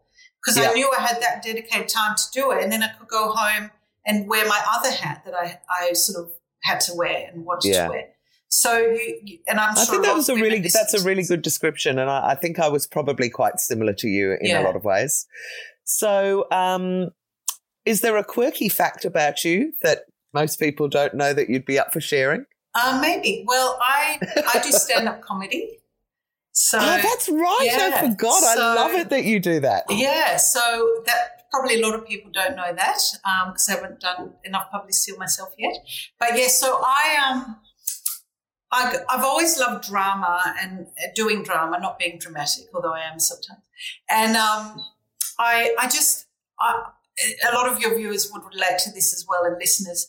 because Yeah. I knew I had that dedicated time to do it. And then I could go home and wear my other hat that I, I sort of had to wear and wanted Yeah. to wear. So you, and I'm I sure think that was a really that's a really good description, and I, I think I was probably quite similar to you in Yeah. a lot of ways. So, um, Is there a quirky fact about you that most people don't know that you'd be up for sharing? Uh, maybe. Well, I I do stand up comedy. So oh, that's right. yeah, I forgot. I love it that you do that. Yeah, so that probably a lot of people don't know that because I haven't done enough publicity myself yet. But yeah, so I um, I, I've always loved drama and uh, doing drama, not being dramatic, although I am sometimes. And um, I I just I, a lot of your viewers would relate to this as well and listeners.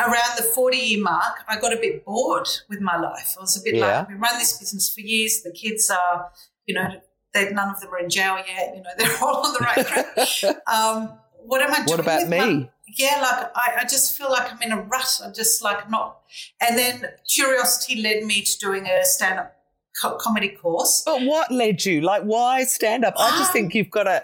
Around the 40 year mark, I got a bit bored with my life. I was a bit Yeah. like, we run this business for years. The kids are, you know, they, none of them are in jail yet. You know, they're all on the right track. Um, what am I doing? What about with me? my- yeah, like I, I just feel like I'm in a rut. I'm just like not. And then curiosity led me to doing a stand up co- comedy course. But what led you? Like, why stand up? I just Um, think you've got to.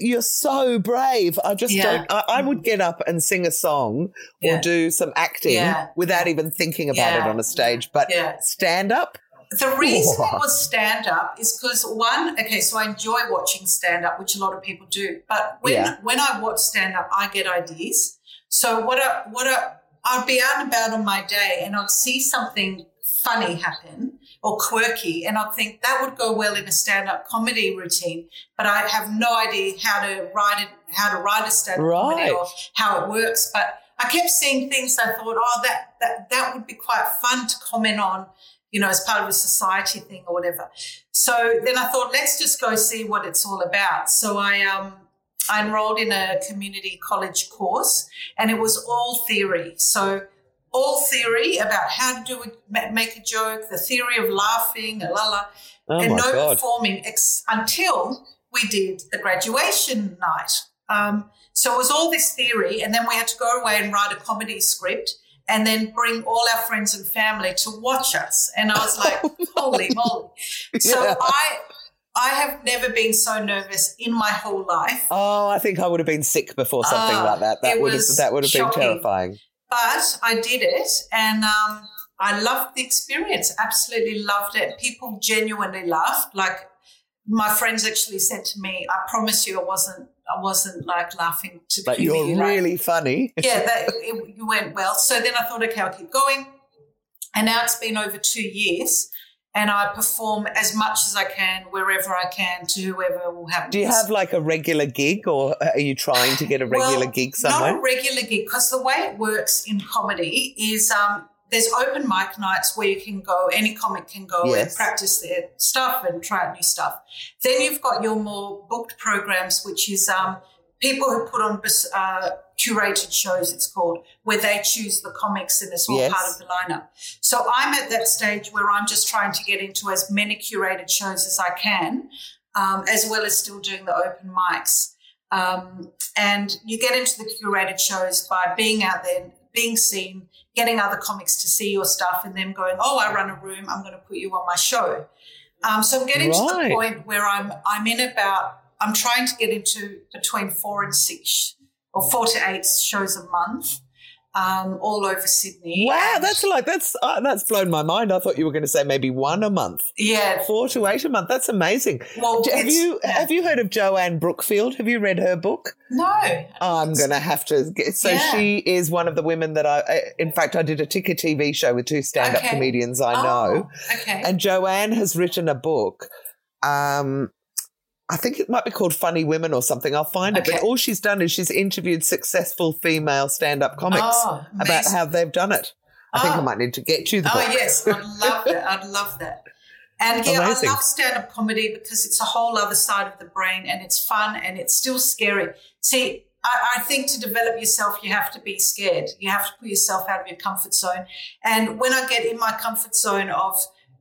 You're so brave. I just Yeah. don't. I, I would get up and sing a song or do some acting Yeah. without even thinking about it on a stage. But Yeah. stand up, The reason Wow. it was stand up is because one, okay, so I enjoy watching stand up, which a lot of people do. But when Yeah. when I watch stand up, I get ideas. So what I, what I, I'd be out and about on my day and I'd see something funny happen or quirky, and I'd think that would go well in a stand up comedy routine. But I have no idea how to write it, how to write a stand up comedy Right. or how it works. But I kept seeing things I thought, oh, that that that would be quite fun to comment on you know, as part of a society thing or whatever. So then I thought, let's just go see what it's all about. So I um I enrolled in a community college course, and it was all theory. So all theory about how to do a, make a joke, the theory of laughing, la la, oh and no god! performing ex- until we did the graduation night. Um, so it was all this theory, and then we had to go away and write a comedy script, and then bring all our friends and family to watch us. And I was like, holy moly! So Yeah. I, I have never been so nervous in my whole life. Oh, I think I would have been sick before something Ah, like that. That would have that would have been terrifying. But I did it and um, I loved the experience. Absolutely loved it. People genuinely laughed. Like my friends actually said to me, "I promise you, I wasn't. I wasn't like laughing to But you're you, like- really funny. yeah, that, it, you went well. So then I thought, okay, I'll keep going. And now it's been over two years, and I perform as much as I can wherever I can to whoever will have. Do you have like a regular gig, or are you trying to get a regular Well, gig Not a regular gig, because the way it works in comedy is um, there's open mic nights where you can go, any comic can go and practice their stuff and try out new stuff. Then you've got your more booked programs, which is um, people who put on uh, curated shows, it's called, where they choose the comics and it's all Yes. part of the lineup. So I'm at that stage where I'm just trying to get into as many curated shows as I can, um, as well as still doing the open mics. Um, and you get into the curated shows by being out there, being seen, getting other comics to see your stuff, and them going, "Oh, I run a room. I'm going to put you on my show." Um, so I'm getting to the point where I'm I'm in about I'm trying to get into between four and six or four to eight shows a month, um, all over Sydney. Wow, And- that's like that's uh, that's blown my mind. I thought you were going to say maybe one a month, yeah. four to eight a month. That's amazing. Well, have you yeah. have you heard of Joanne Brookfield? Have you read her book? no? I'm going to have to. Get, so Yeah. she is one of the women that I. In fact, I did a ticker TV show with two stand-up Okay. comedians I know, Oh, okay. and Joanne has written a book. Um, I think it might be called Funny Women or something. I'll find it. But all she's done is she's interviewed successful female stand-up comics Oh, about how they've done it. I think I Oh. might need to get you the Oh book. yes, I'd love that. I'd love that. And yeah, Amazing. I love stand-up comedy because it's a whole other side of the brain, and it's fun and it's still scary. See, I, I think to develop yourself, you have to be scared. You have to put yourself out of your comfort zone. And when I get in my comfort zone of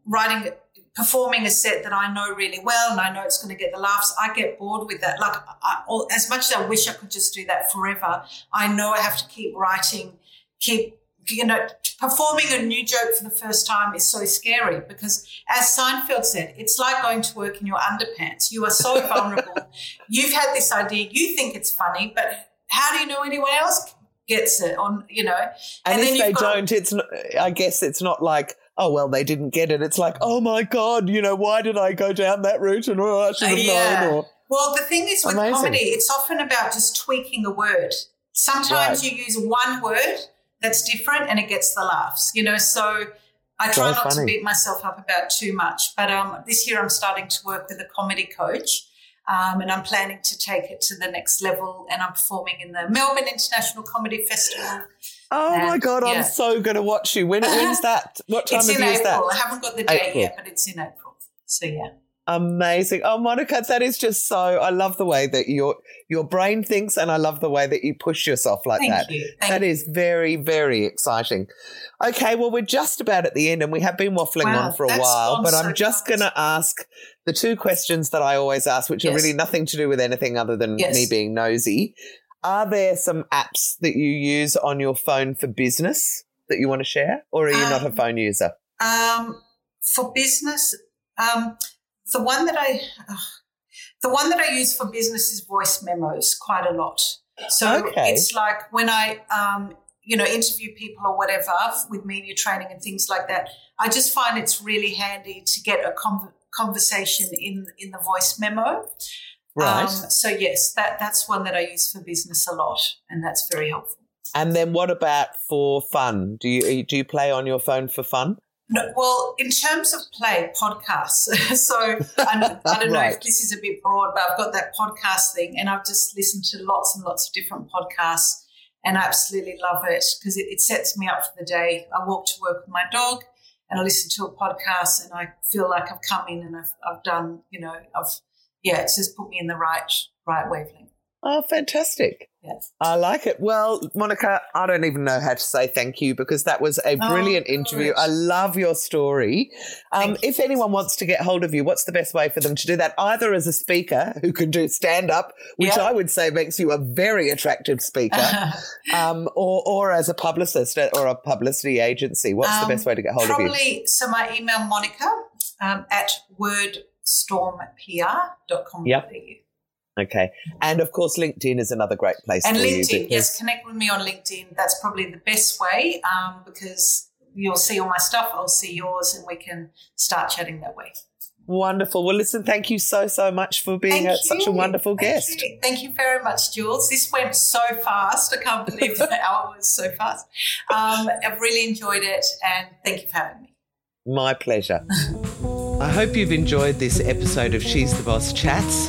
writing, performing a set that I know really well, and I know it's going to get the laughs, I get bored with that. Like I, all- as much as I wish I could just do that forever, I know I have to keep writing, keep you know, performing a new joke for the first time is so scary because, as Seinfeld said, it's like going to work in your underpants. You are so vulnerable. You've had this idea, you think it's funny, but how do you know anyone else gets it? On you know, And, And then if they got- don't, it's not, I guess it's not like, oh well, they didn't get it. It's like, oh my god, you know, why did I go down that route? And oh, I should have Yeah. known. Or Well, the thing is with Amazing. comedy, it's often about just tweaking a word. Sometimes right. you use one word that's different and it gets the laughs, you know. So I try so not funny. to beat myself up about too much. But um, this year I'm starting to work with a comedy coach. Um, and I'm planning to take it to the next level. And I'm performing in the Melbourne International Comedy Festival. Oh and, my god, yeah. I'm so going to watch you. When, when's that? What time it's of year is that? I haven't got the date April. yet, but it's in April. So yeah. Amazing. Oh, Monica, that is just so. I love the way that your your brain thinks, and I love the way that you push yourself like Thank that. You. That you. is very, very exciting. Okay, well, we're just about at the end, and we have been waffling wow, on for a while, but I'm just going to ask the two questions that I always ask, which yes. are really nothing to do with anything other than yes. me being nosy. Are there some apps that you use on your phone for business that you want to share, or are you um, not a um, phone user? Um, for business. Um, the one that I, uh, the one that I use for business is voice memos quite a lot. So okay. it's like when I, um, you know, interview people or whatever with media training and things like that. I just find it's really handy to get a conversation in in the voice memo. Right. Um, so yes, that that's one that I use for business a lot, and that's very helpful. And then what about for fun? Do you do you play on your phone for fun? No, well, in terms of play, podcasts. so I, I don't know right. if this is a bit broad, but I've got that podcast thing, and I've just listened to lots and lots of different podcasts, and I absolutely love it because it, it sets me up for the day. I walk to work with my dog, and I listen to a podcast, and I feel like I've come in and I've, I've done, you know, I've yeah, it's just put me in the right right wavelength. Oh, fantastic. Yes. I like it. Well, Monica, I don't even know how to say thank you because that was a oh, brilliant oh, interview. I love your story. Um, if anyone wants to get hold of you, what's the best way for them to do that? Either as a speaker who can do stand up, which yep. I would say makes you a very attractive speaker, um, or, or as a publicist or a publicity agency. What's um, the best way to get hold of you? Probably, so my email, Monica um, at wordstormpr.com.au. Yep. Okay. And of course, LinkedIn is another great place and LinkedIn, yes, connect with me on LinkedIn. That's probably the best way um, because you'll see all my stuff, I'll see yours, and we can start chatting that way. Wonderful. Well, listen, thank you so, so much for being a, such a wonderful thank guest. You. Thank you very much, Jules. This went so fast. I can't believe the hour was so fast. Um, I've really enjoyed it, and thank you for having me. My pleasure. I hope you've enjoyed this episode of She's the Boss Chats.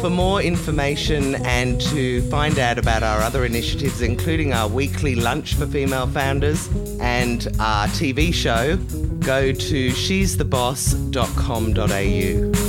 For more information and to find out about our other initiatives, including our weekly lunch for female founders and our TV show, go to she'stheboss.com.au.